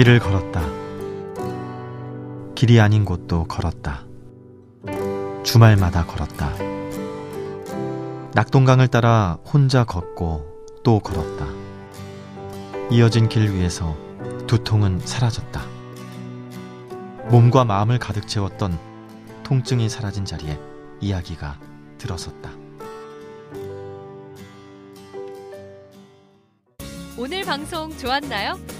길을 걸었다. 길이 아닌 곳도 걸었다. 주말마다 걸었다. 낙동강을 따라 혼자 걷고 또 걸었다. 이어진 길 위에서 두통은 사라졌다. 몸과 마음을 가득 채웠던 통증이 사라진 자리에 이야기가 들어섰다. 오늘 방송 좋았나요?